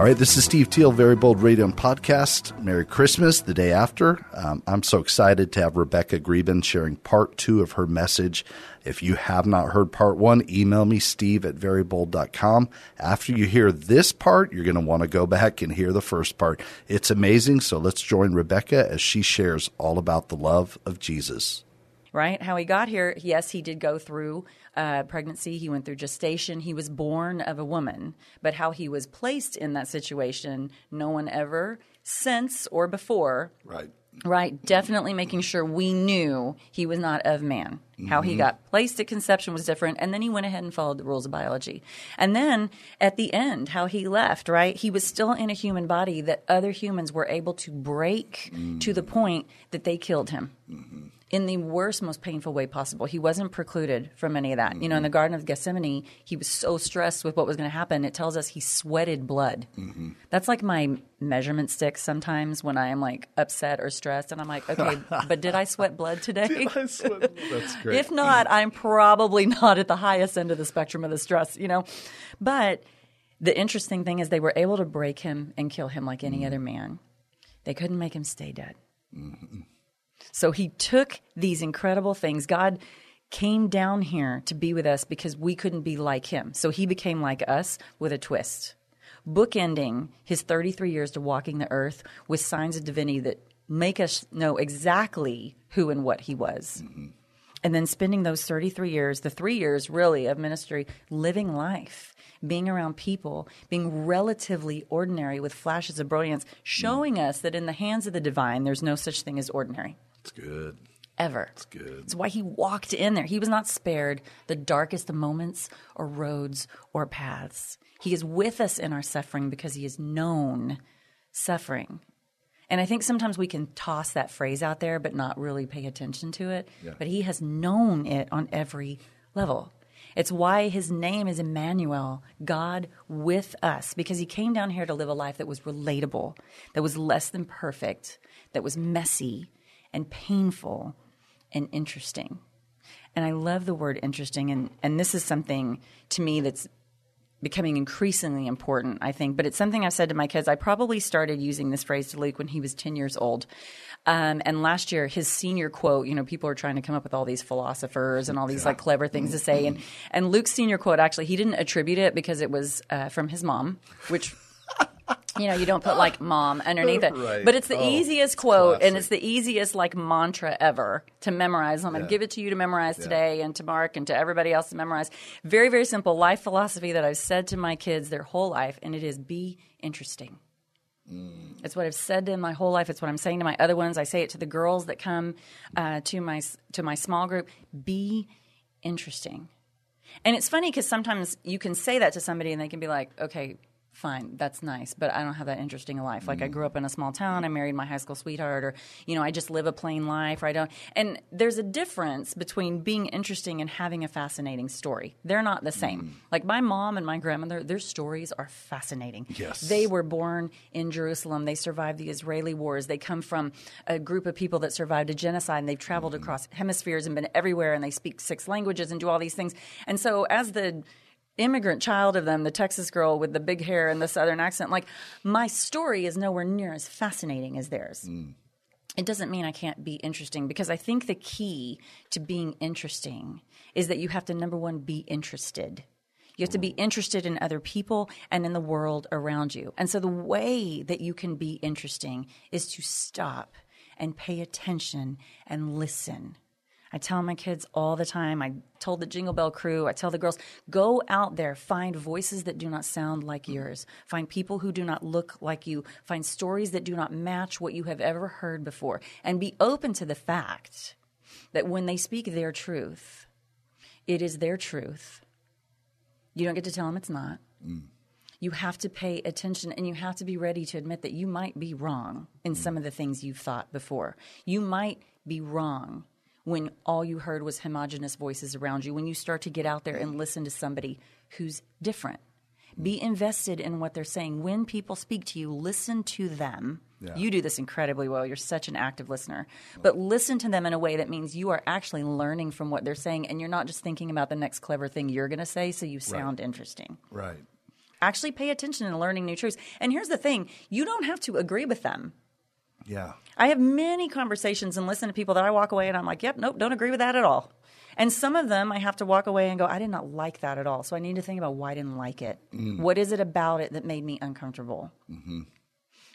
All right, this is Steve Teal, Very Bold Radio and Podcast. Merry Christmas, the day after. Um, I'm so excited to have Rebecca Greben sharing part two of her message. If you have not heard part one, email me, steve at verybold.com. After you hear this part, you're going to want to go back and hear the first part. It's amazing, so let's join Rebecca as she shares all about the love of Jesus. Right? How he got here, yes, he did go through uh, pregnancy, he went through gestation, he was born of a woman. But how he was placed in that situation, no one ever since or before. Right. Right, definitely making sure we knew he was not of man. How he mm-hmm. got placed at conception was different, and then he went ahead and followed the rules of biology. And then at the end, how he left, right? He was still in a human body that other humans were able to break mm-hmm. to the point that they killed him mm-hmm. In the worst, most painful way possible. He wasn't precluded from any of that. You know, in the mm-hmm. Garden of Gethsemane, he was so stressed with what was going to happen. It tells us he sweated blood. Mm-hmm. That's like my measurement stick sometimes when I am like upset or stressed, and I'm like, okay, but did I sweat blood today? That's great. if not, I'm probably not at the highest end of the spectrum of the stress, you know? But the interesting thing is they were able to break him and kill him like any mm-hmm. other man. They couldn't make him stay dead. So he took these incredible things. God came down here to be with us because we couldn't be like him. So he became like us with a twist. Bookending his 33 years to walking the earth with signs of divinity that make us know exactly who and what he was. Mm-hmm. And then spending those 33 years, the three years really of ministry, living life, being around people, being relatively ordinary with flashes of brilliance, mm. showing us that in the hands of the divine, there's no such thing as ordinary It's good. ever. It's good. It's why he walked in there. He was not spared the darkest of moments or roads or paths. He is with us in our suffering because he has known suffering. And I think sometimes we can toss that phrase out there but not really pay attention to it. But he has known it on every level. It's why his name is Emmanuel, God with us, because he came down here to live a life that was relatable, that was less than perfect, that was messy and painful and interesting. And I love the word interesting, and, and this is something to me that's becoming increasingly important, I think. But it's something I've said to my kids. I probably started using this phrase to Luke when he was 10 years old. Um, and last year, his senior quote, you know, people are trying to come up with all these philosophers and all these like clever things to say. And, and Luke's senior quote, actually, he didn't attribute it because it was uh, from his mom, which you know, you don't put like mom underneath it. Right. But it's the Oh, easiest quote and it's the easiest like mantra ever to memorize. I'm going to give it to you to memorize today and to Mark and to everybody else to memorize. Very, very simple life philosophy that I've said to my kids their whole life, and it is be interesting. It's what I've said to them my whole life. It's what I'm saying to my other ones. I say it to the girls that come uh, to my to my small group. Be interesting. And it's funny because sometimes you can say that to somebody and they can be like, okay, fine, that's nice, but I don't have that interesting a life. Like I mm. grew up in a small town, I married my high school sweetheart, or, you know, I just live a plain life, or I don't. And there's a difference between being interesting and having a fascinating story. They're not the same. Mm. Like my mom and my grandmother, their stories are fascinating. Yes. They were born in Jerusalem. They survived the Israeli wars. They come from a group of people that survived a genocide and they've traveled mm-hmm. across hemispheres and been everywhere and they speak six languages and do all these things. And so, as the immigrant child of them, the Texas girl with the big hair and the southern accent, like my story is nowhere near as fascinating as theirs. Mm. It doesn't mean I can't be interesting because I think the key to being interesting is that you have to, number one, be interested. You have to be mm. interested in other people and in the world around you. And so the way that you can be interesting is to stop and pay attention and listen. I tell my kids all the time. I told the Jingle Bell crew, I tell the girls, go out there, find voices that do not sound like mm-hmm. yours, find people who do not look like you, find stories that do not match what you have ever heard before, and be open to the fact that when they speak their truth, it is their truth. You don't get to tell them it's not. Mm. You have to pay attention and you have to be ready to admit that you might be wrong in mm. some of the things you've thought before. You might be wrong when all you heard was homogenous voices around you, when you start to get out there and listen to somebody who's different. Be invested in what they're saying. When people speak to you, listen to them. You do this incredibly well. You're such an active listener. But listen to them in a way that means you are actually learning from what they're saying and you're not just thinking about the next clever thing you're going to say so you sound interesting. Right. Actually pay attention and learning new truths. And here's the thing you don't have to agree with them. Yeah. I have many conversations and listen to people that I walk away and I'm like, yep, nope, don't agree with that at all. And some of them I have to walk away and go, I did not like that at all. So I need to think about why I didn't like it. Mm. What is it about it that made me uncomfortable? Mm-hmm.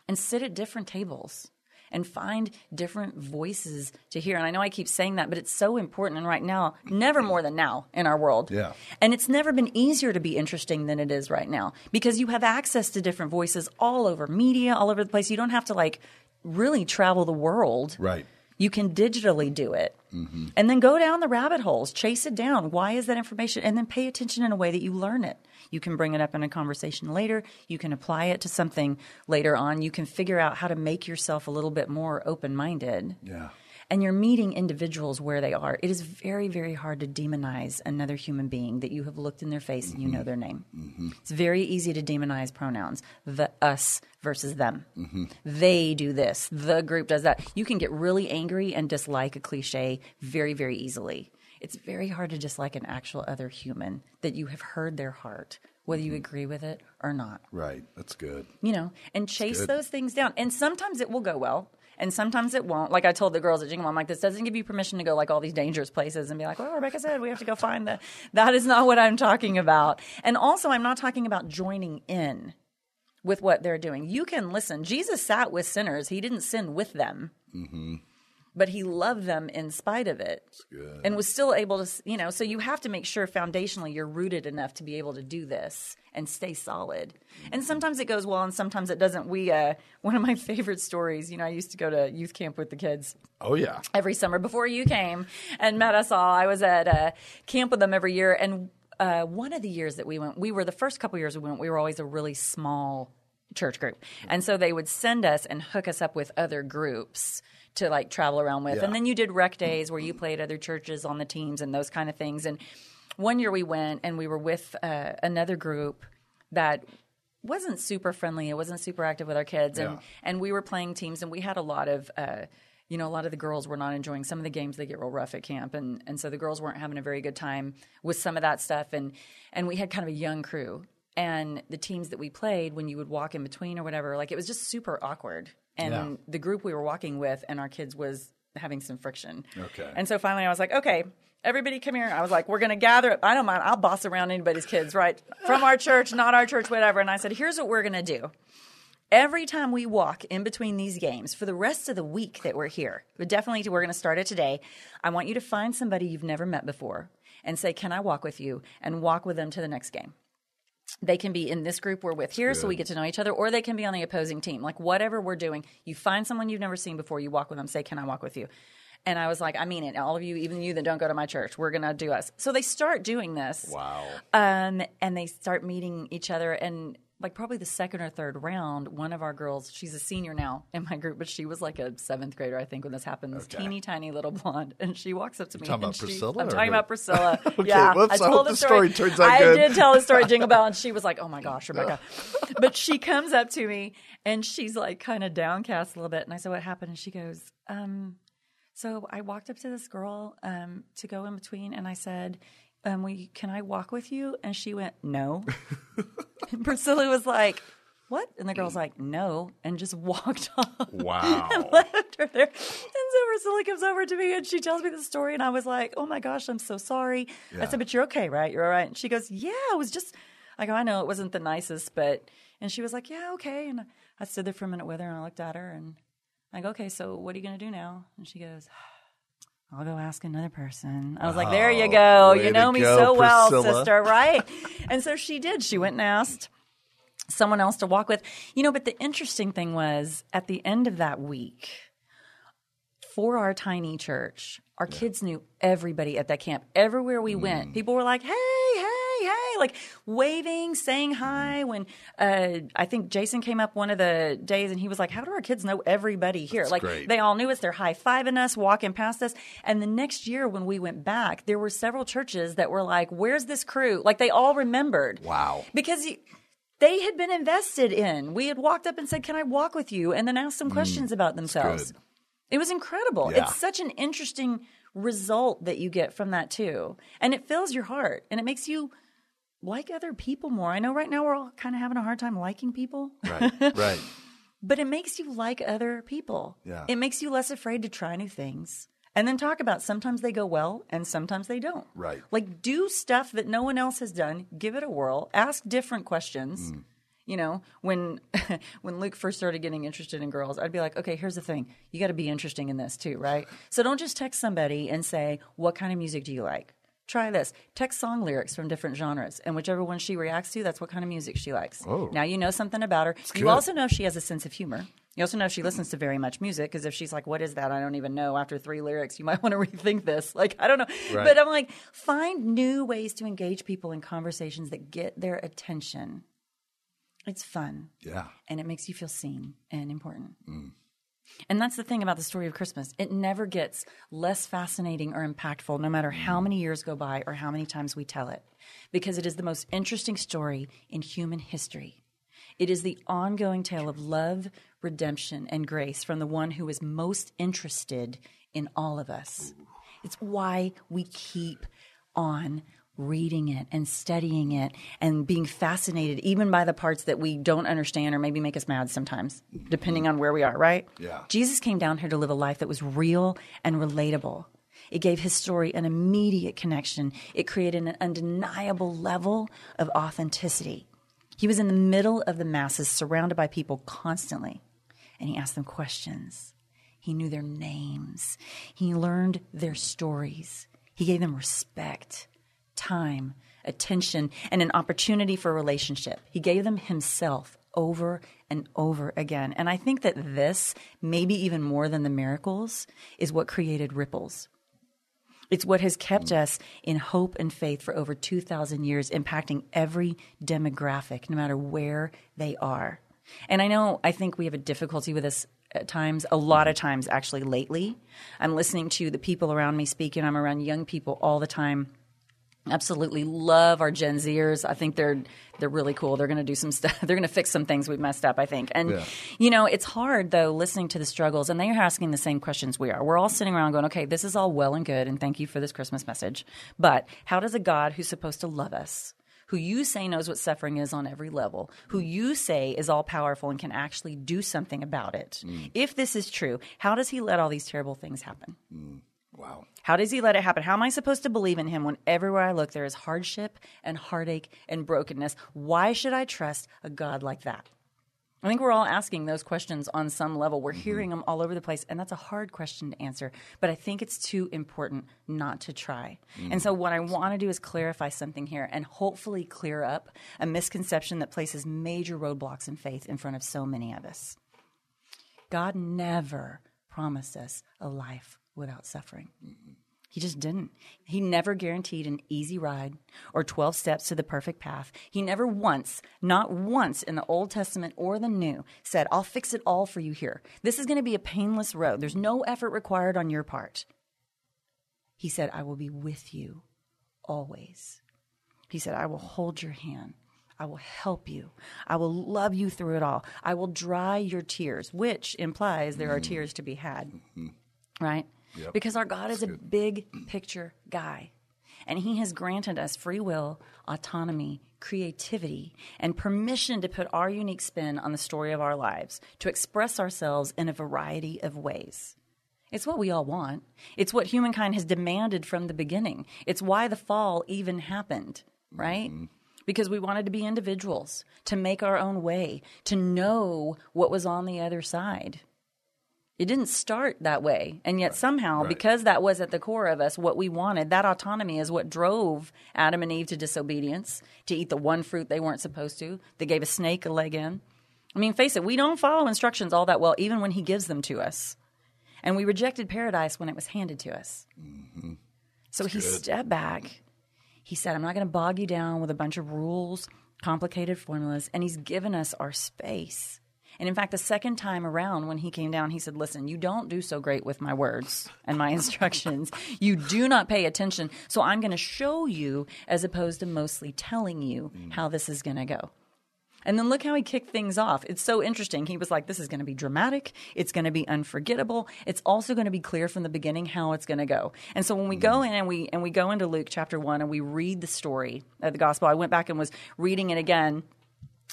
And sit at different tables and find different voices to hear. And I know I keep saying that, but it's so important. And right now, never more than now in our world. Yeah. And it's never been easier to be interesting than it is right now because you have access to different voices all over media, all over the place. You don't have to like really travel the world. Right. You can digitally do it. Mm-hmm. And then go down the rabbit holes, chase it down. Why is that information? And then pay attention in a way that you learn it. You can bring it up in a conversation later. You can apply it to something later on. You can figure out how to make yourself a little bit more open minded. Yeah. And you're meeting individuals where they are. It is very, very hard to demonize another human being that you have looked in their face and you know mm-hmm. their name. Mm-hmm. It's very easy to demonize pronouns, the us versus them. Mm-hmm. They do this, the group does that. You can get really angry and dislike a cliche very, very easily. It's very hard to dislike an actual other human that you have heard their heart, whether you agree with it or not Right. That's good. you know, and chase those things down. And sometimes it will go well, and sometimes it won't. Like I told the girls at Jingle, I'm like, this doesn't give you permission to go like all these dangerous places and be like, well, Rebecca said we have to go find the. That is not what I'm talking about. And also, I'm not talking about joining in with what they're doing. You can listen. Jesus sat with sinners. He didn't sin with them. Mm-hmm. But he loved them in spite of it and was still able to, you know. So you have to make sure foundationally you're rooted enough to be able to do this and stay solid. And sometimes it goes well and sometimes it doesn't. We, uh, one of my favorite stories, you know, I used to go to youth camp with the kids Oh yeah. every summer before you came and met us all. I was at uh, camp with them every year, and uh, one of the years that we went, we were the first couple years we went. We were always a really small church group, and so they would send us and hook us up with other groups to like travel around with. Yeah. And then you did rec days where you played other churches on the teams and those kind of things. And one year we went and we were with uh, another group that wasn't super friendly. It wasn't super active with our kids, and Yeah. and we were playing teams, and we had a lot of. Uh, you know, a lot of the girls were not enjoying some of the games. They get real rough at camp, and and so the girls weren't having a very good time with some of that stuff. And and we had kind of a young crew, and the teams that we played, when you would walk in between or whatever, like it was just super awkward. And Yeah. the group we were walking with and our kids was having some friction. Okay. And so finally, I was like, okay, everybody come here. I was like, we're going to gather. Up. I don't mind. I'll boss around anybody's kids, right? From our church, not our church, whatever. And I said, here's what we're going to do. Every time we walk in between these games for the rest of the week that we're here, but definitely we're going to start it today. I want you to find somebody you've never met before and say, Can I walk with you? And walk with them to the next game they can be in this group we're with here, so we get to know each other, or they can be on the opposing team. Like whatever we're doing, you find someone you've never seen before, you walk with them, say, Can I walk with you? And I was like, I mean it. All of you, even you that don't go to my church, we're going to do us. So they start doing this. Wow. Um, and they start meeting each other. And like probably the second or third round, one of our girls, she's a senior now in my group, but she was like a seventh grader, I think, when this happened. This Okay. teeny tiny little blonde. And she walks up to me. talking and about she- Priscilla I'm talking about Priscilla. Okay, yeah. whoops, I told hope the the story turns out I good. did tell the story Jingle Bell, and she was like, "Oh my gosh, Rebecca!" but she comes up to me and she's like kind of downcast a little bit, and I said, "What happened?" And she goes, um, "So I walked up to this girl um, to go in between, and I said." Um, we, can I walk with you? And she went, no. and Priscilla was like, what? And the girl's like, no, and just walked off. Wow. and left her there. And so Priscilla comes over to me and she tells me the story, and I was like, oh my gosh, I'm so sorry. I said, but you're okay, right? You're all right. And she goes, yeah, it was just, I go, I know it wasn't the nicest, but, and she was like, yeah, okay. And I stood there for a minute with her and I looked at her and I go, okay, so what are you going to do now? And she goes, I'll go ask another person. I was like, there you go. Oh, You know me go, so well, Priscilla. sister, right? and so she did. She went and asked someone else to walk with. You know, but the interesting thing was at the end of that week, for our tiny church, our kids knew everybody at that camp. Everywhere we Mm. went, people were like, hey, hey, hey, like waving, saying hi. When uh, I think Jason came up one of the days and he was like, how do our kids know everybody here? like great. they all knew us. They're high fiving us, walking past us. And the next year when we went back, there were several churches that were like, where's this crew? Like they all remembered. Wow. Because you, they had been invested in. We had walked up and said, Can I walk with you? And then asked some questions about themselves. It was incredible. Yeah. It's such an interesting result that you get from that, too. And it fills your heart and it makes you like other people more. I know right now we're all kind of having a hard time liking people, Right. Right. but it makes you like other people. Yeah. It makes you less afraid to try new things. And then talk about sometimes they go well and sometimes they don't. Right. Like do stuff that no one else has done, give it a whirl, ask different questions. Mm. You know, when when Luke first started getting interested in girls, I'd be like, okay, here's the thing. You got to be interesting in this too, right? So don't just text somebody and say, what kind of music do you like? Try this. Text song lyrics from different genres, and whichever one she reacts to, that's what kind of music she likes. Oh. Now you know something about her. You good. also know she has a sense of humor. You also know she listens to very much music, because if she's like, "What is that? I don't even know." After three lyrics, you might want to rethink this. Like, I don't know. Right. But I'm like, find new ways to engage people in conversations that get their attention. It's fun Yeah. and it makes you feel seen and important. Mm. And that's the thing about the story of Christmas. It never gets less fascinating or impactful, no matter how many years go by or how many times we tell it, because it is the most interesting story in human history. It is the ongoing tale of love, redemption, and grace from the one who is most interested in all of us. It's why we keep on reading it and studying it and being fascinated even by the parts that we don't understand or maybe make us mad sometimes, depending on where we are, right? Yeah. Jesus came down here to live a life that was real and relatable. It gave his story an immediate connection. It created an undeniable level of authenticity. He was in the middle of the masses, surrounded by people constantly, and he asked them questions. He knew their names. He learned their stories. He gave them respect, time, attention, and an opportunity for relationship. He gave them himself over and over again. And I think that this, maybe even more than the miracles, is what created ripples. It's what has kept us in hope and faith for over 2,000 years, impacting every demographic, no matter where they are. And I know, I think we have a difficulty with this at times, a lot of times actually lately. I'm listening to the people around me speak, and I'm around young people all the time. Absolutely love our Gen Zers. I think they're they're really cool. They're going to do some stuff. They're going to fix some things we've messed up. I think, and Yeah. you know, it's hard though listening to the struggles, and they are asking the same questions we are. We're all sitting around going, "Okay, this is all well and good, and thank you for this Christmas message, but how does a God who's supposed to love us?" Who you say knows what suffering is on every level, who you say is all powerful and can actually do something about it. Mm. If this is true, how does he let all these terrible things happen? Mm. Wow. How does he let it happen? How am I supposed to believe in him when everywhere I look there is hardship and heartache and brokenness? Why should I trust a God like that? I think we're all asking those questions on some level. We're mm-hmm. hearing them all over the place, and that's a hard question to answer. But I think it's too important not to try. Mm-hmm. And so, what I want to do is clarify something here and hopefully clear up a misconception that places major roadblocks in faith in front of so many of us. God never promised us a life without suffering. Mm-hmm. He just didn't. He never guaranteed an easy ride or 12 steps to the perfect path. He never once, not once in the Old Testament or the New, said, I'll fix it all for you here. This is going to be a painless road. There's no effort required on your part. He said, I will be with you always. He said, I will hold your hand. I will help you. I will love you through it all. I will dry your tears, which implies there are mm-hmm. tears to be had. Mm-hmm. Right? Because our God is a big picture guy. And he has granted us free will, autonomy, creativity, and permission to put our unique spin on the story of our lives, to express ourselves in a variety of ways. It's what we all want. It's what humankind has demanded from the beginning. It's why the fall even happened, right? Mm-hmm. Because we wanted to be individuals, to make our own way, to know what was on the other side. It didn't start that way. And yet, right. somehow, right. because that was at the core of us, what we wanted, that autonomy is what drove Adam and Eve to disobedience, to eat the one fruit they weren't supposed to, that gave a snake a leg in. I mean, face it, we don't follow instructions all that well, even when He gives them to us. And we rejected paradise when it was handed to us. Mm-hmm. So He good. stepped back. He said, I'm not going to bog you down with a bunch of rules, complicated formulas. And He's given us our space and in fact, the second time around when he came down, he said, Listen, you don't do so great with my words and my instructions. you do not pay attention. So I'm going to show you as opposed to mostly telling you mm. how this is going to go. And then look how he kicked things off. It's so interesting. He was like, this is going to be dramatic. It's going to be unforgettable. It's also going to be clear from the beginning how it's going to go. And so when we go mm. in and we, and we go into Luke chapter one and we read the story of the gospel, I went back and was reading it again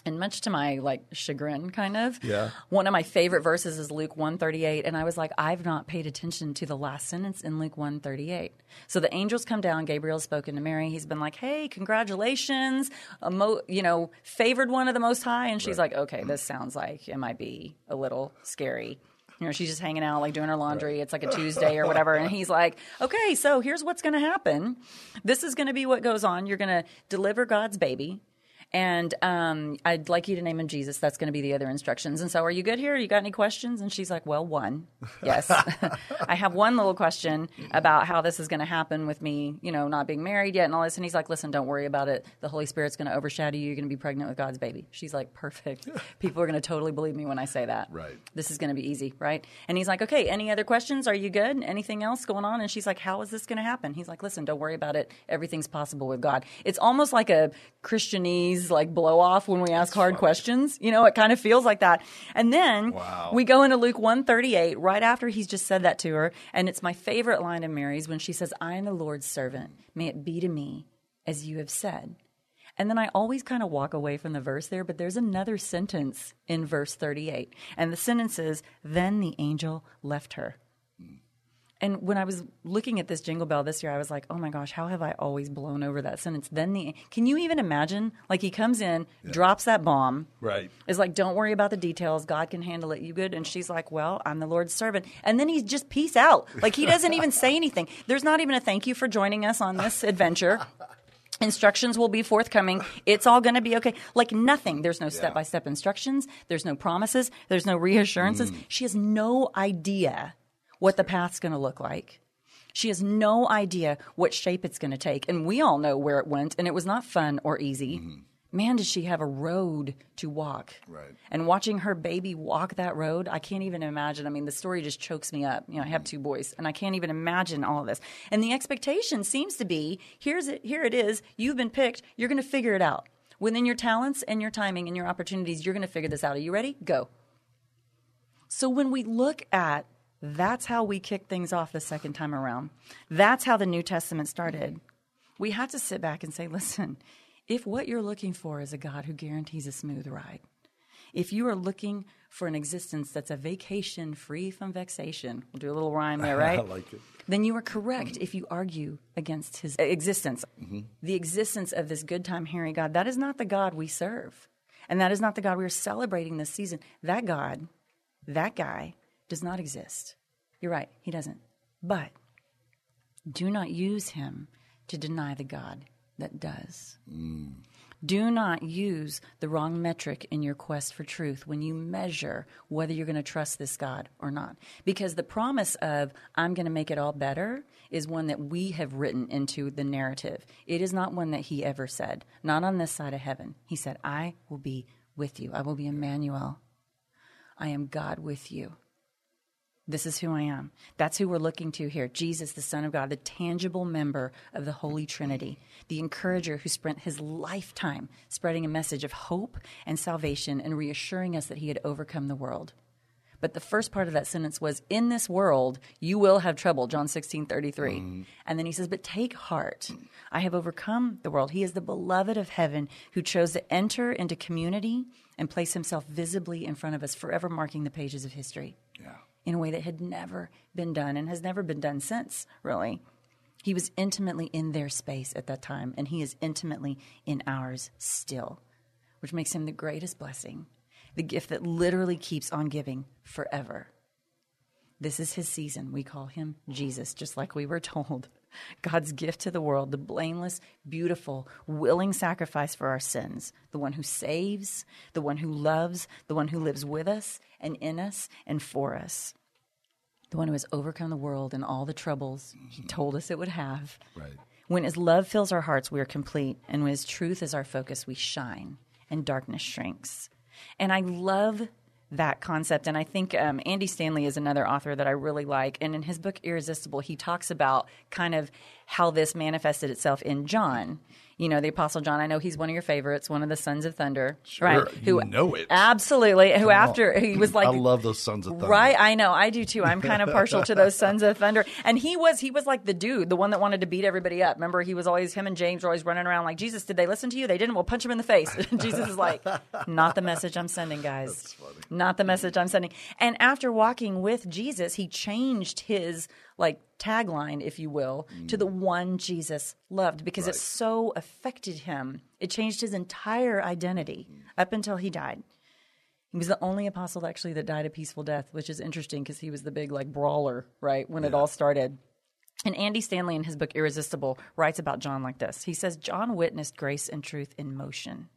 and much to my like chagrin kind of yeah one of my favorite verses is luke 138 and i was like i've not paid attention to the last sentence in luke 138 so the angels come down gabriel's spoken to mary he's been like hey congratulations mo- you know favored one of the most high and she's right. like okay this sounds like it might be a little scary you know, she's just hanging out, like doing her laundry. Right. It's like a Tuesday or whatever. And he's like, okay, so here's what's going to happen. This is going to be what goes on. You're going to deliver God's baby. And um, I'd like you to name him Jesus. That's going to be the other instructions. And so, are you good here? You got any questions? And she's like, Well, one. Yes. I have one little question about how this is going to happen with me, you know, not being married yet and all this. And he's like, Listen, don't worry about it. The Holy Spirit's going to overshadow you. You're going to be pregnant with God's baby. She's like, Perfect. People are going to totally believe me when I say that. Right. This is going to be easy, right? And he's like, Okay, any other questions? Are you good? Anything else going on? And she's like, How is this going to happen? He's like, Listen, don't worry about it. Everything's possible with God. It's almost like a Christianese like blow off when we ask That's hard funny. questions. You know, it kind of feels like that. And then wow. we go into Luke 138 right after he's just said that to her. And it's my favorite line of Mary's when she says, I am the Lord's servant. May it be to me as you have said. And then I always kind of walk away from the verse there, but there's another sentence in verse 38. And the sentence is, Then the angel left her. And when I was looking at this jingle bell this year, I was like, "Oh my gosh, how have I always blown over that sentence?" Then the can you even imagine? Like he comes in, yeah. drops that bomb, right? Is like, "Don't worry about the details. God can handle it. You good?" And she's like, "Well, I'm the Lord's servant." And then he's just peace out. Like he doesn't even say anything. There's not even a thank you for joining us on this adventure. Instructions will be forthcoming. It's all going to be okay. Like nothing. There's no step by step instructions. There's no promises. There's no reassurances. Mm. She has no idea what the path's going to look like. She has no idea what shape it's going to take. And we all know where it went, and it was not fun or easy. Mm-hmm. Man, does she have a road to walk. Right. And watching her baby walk that road, I can't even imagine. I mean, the story just chokes me up. You know, I have two boys, and I can't even imagine all of this. And the expectation seems to be here's it, here it is. You've been picked. You're going to figure it out. Within your talents and your timing and your opportunities, you're going to figure this out. Are you ready? Go. So when we look at that's how we kicked things off the second time around. That's how the New Testament started. We had to sit back and say, listen, if what you're looking for is a God who guarantees a smooth ride, if you are looking for an existence that's a vacation free from vexation, we'll do a little rhyme there, right? I like it. Then you are correct if you argue against his existence. Mm-hmm. The existence of this good time hearing God, that is not the God we serve. And that is not the God we are celebrating this season. That God, that guy, does not exist. You're right, he doesn't. But do not use him to deny the God that does. Mm. Do not use the wrong metric in your quest for truth when you measure whether you're going to trust this God or not. Because the promise of, I'm going to make it all better, is one that we have written into the narrative. It is not one that he ever said, not on this side of heaven. He said, I will be with you, I will be Emmanuel. I am God with you. This is who I am. That's who we're looking to here. Jesus, the Son of God, the tangible member of the Holy Trinity, the encourager who spent his lifetime spreading a message of hope and salvation and reassuring us that he had overcome the world. But the first part of that sentence was, In this world, you will have trouble, John 16, 33. Mm-hmm. And then he says, But take heart. I have overcome the world. He is the beloved of heaven who chose to enter into community and place himself visibly in front of us, forever marking the pages of history Yeah. In a way that had never been done and has never been done since, really. He was intimately in their space at that time, and he is intimately in ours still, which makes him the greatest blessing, the gift that literally keeps on giving forever. This is his season. We call him Jesus, just like we were told. God's gift to the world, the blameless, beautiful, willing sacrifice for our sins, the one who saves, the one who loves, the one who lives with us and in us and for us, the one who has overcome the world and all the troubles he mm-hmm. told us it would have. Right. When his love fills our hearts, we are complete. And when his truth is our focus, we shine and darkness shrinks. And I love that concept. And I think um, Andy Stanley is another author that I really like. And in his book, Irresistible, he talks about kind of how this manifested itself in John. You know, the Apostle John, I know he's one of your favorites, one of the sons of thunder. Sure, you know it. Absolutely. Who, after he was like, I love those Sons of Thunder. Right, I know, I do too. I'm kind of partial to those Sons of Thunder, and he was he was like the dude, the one that wanted to beat everybody up. Remember, he was always him and James were always running around like Jesus. Did they listen to you? They didn't. We'll punch him in the face. Jesus is like, not the message I'm sending, guys. Not the message I'm sending. And after walking with Jesus, he changed his like tagline, if you will, to the mm. one Jesus loved because it so affected him. It changed his entire identity mm. up until he died. He was the only apostle actually that died a peaceful death, which is interesting because he was the big like brawler, right, when it all started. And Andy Stanley in his book Irresistible writes about John like this. He says John witnessed grace and truth in motion.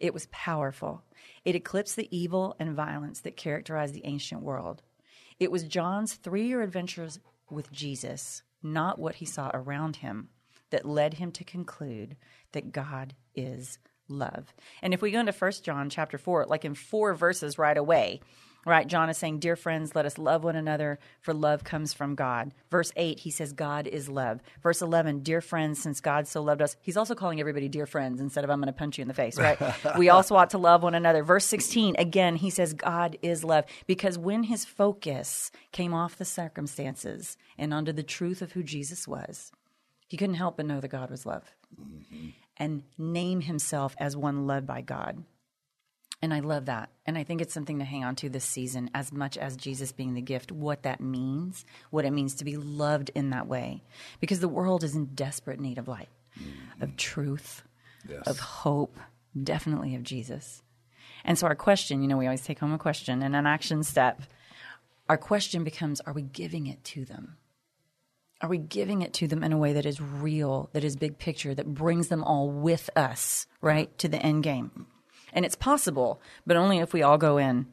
It was powerful. It eclipsed the evil and violence that characterized the ancient world. It was John's 3-year adventures with Jesus, not what he saw around him, that led him to conclude that God is love. And if we go into 1 John chapter 4, like in four verses right away, right, John is saying, Dear friends, let us love one another, for love comes from God. Verse 8, he says, God is love. Verse 11, Dear friends, since God so loved us, he's also calling everybody dear friends instead of I'm going to punch you in the face, right? we also ought to love one another. Verse 16, again, he says, God is love. Because when his focus came off the circumstances and onto the truth of who Jesus was, he couldn't help but know that God was love mm-hmm. and name himself as one loved by God. And I love that. And I think it's something to hang on to this season as much as Jesus being the gift, what that means, what it means to be loved in that way. Because the world is in desperate need of light, mm. of truth, Yes. of hope, definitely of Jesus. And so our question, you know, we always take home a question and an action step. Our question becomes are we giving it to them? Are we giving it to them in a way that is real, that is big picture, that brings them all with us, right, to the end game? And it's possible, but only if we all go in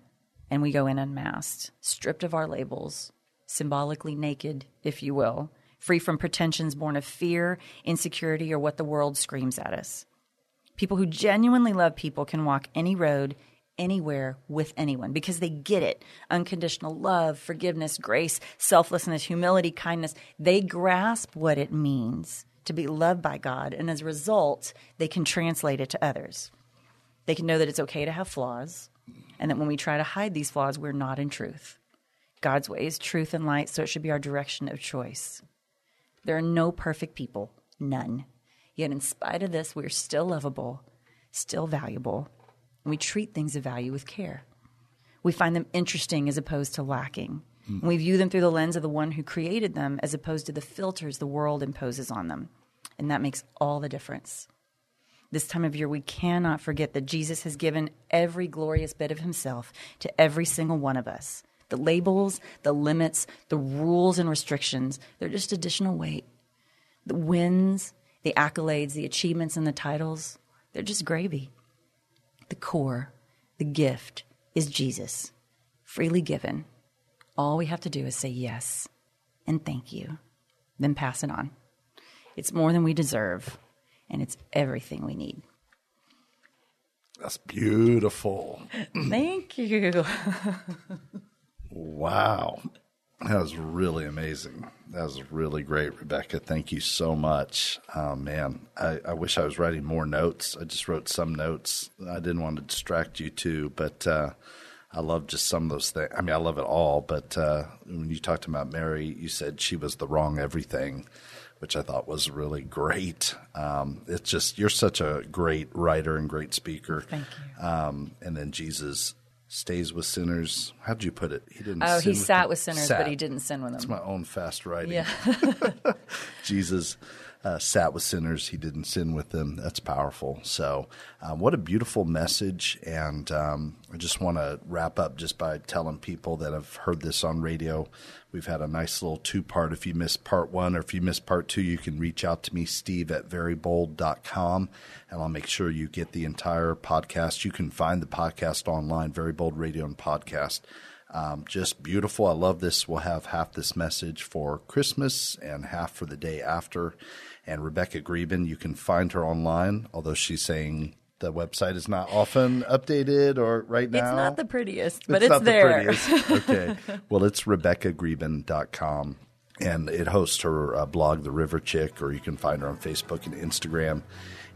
and we go in unmasked, stripped of our labels, symbolically naked, if you will, free from pretensions born of fear, insecurity, or what the world screams at us. People who genuinely love people can walk any road, anywhere, with anyone because they get it. Unconditional love, forgiveness, grace, selflessness, humility, kindness. They grasp what it means to be loved by God, and as a result, they can translate it to others. They can know that it's okay to have flaws, and that when we try to hide these flaws, we're not in truth. God's way is truth and light, so it should be our direction of choice. There are no perfect people, none. Yet, in spite of this, we're still lovable, still valuable, and we treat things of value with care. We find them interesting as opposed to lacking. And we view them through the lens of the one who created them as opposed to the filters the world imposes on them. And that makes all the difference. This time of year, we cannot forget that Jesus has given every glorious bit of himself to every single one of us. The labels, the limits, the rules and restrictions, they're just additional weight. The wins, the accolades, the achievements, and the titles, they're just gravy. The core, the gift, is Jesus, freely given. All we have to do is say yes and thank you, then pass it on. It's more than we deserve, and it's everything we need. That's beautiful. Thank you. Wow. That was really amazing. That was really great, Rebecca. Thank you so much. Oh, man, I, I wish I was writing more notes. I just wrote some notes. I didn't want to distract you too, but uh, I love just some of those things. I mean, I love it all, but uh, when you talked about Mary, you said she was the wrong everything, which I thought was really great. Um, it's just you're such a great writer and great speaker. Thank you. Um, and then Jesus stays with sinners. How did you put it? He didn't. Oh, he sat them. with sinners, sat. but he didn't sin with them. It's my own fast writing. Yeah. Jesus uh, sat with sinners. He didn't sin with them. That's powerful. So, um, what a beautiful message. And um, I just want to wrap up just by telling people that have heard this on radio. We've had a nice little two part. If you missed part one or if you missed part two, you can reach out to me, steve at verybold.com, and I'll make sure you get the entire podcast. You can find the podcast online, Very Bold Radio and Podcast. Um, just beautiful. I love this. We'll have half this message for Christmas and half for the day after and Rebecca Greben. You can find her online, although she's saying the website is not often updated or right now. It's not the prettiest, but it's, it's there. The okay. Well, it's RebeccaGreben.com and it hosts her uh, blog, The River Chick, or you can find her on Facebook and Instagram.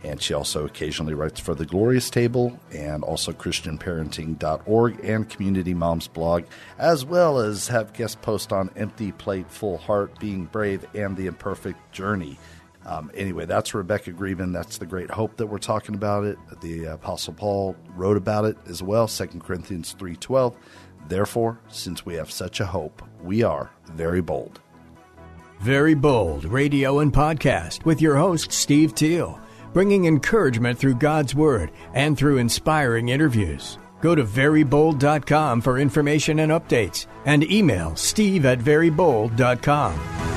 And she also occasionally writes for The Glorious Table and also ChristianParenting.org and Community Moms blog, as well as have guest posts on Empty Plate, Full Heart, Being Brave, and The Imperfect Journey. Um, anyway, that's Rebecca Greben. That's the great hope that we're talking about it. The Apostle Paul wrote about it as well, 2 Corinthians 3.12. Therefore, since we have such a hope, we are very bold. Very Bold Radio and Podcast with your host, Steve Teal, bringing encouragement through God's Word and through inspiring interviews. Go to verybold.com for information and updates and email steve at verybold.com.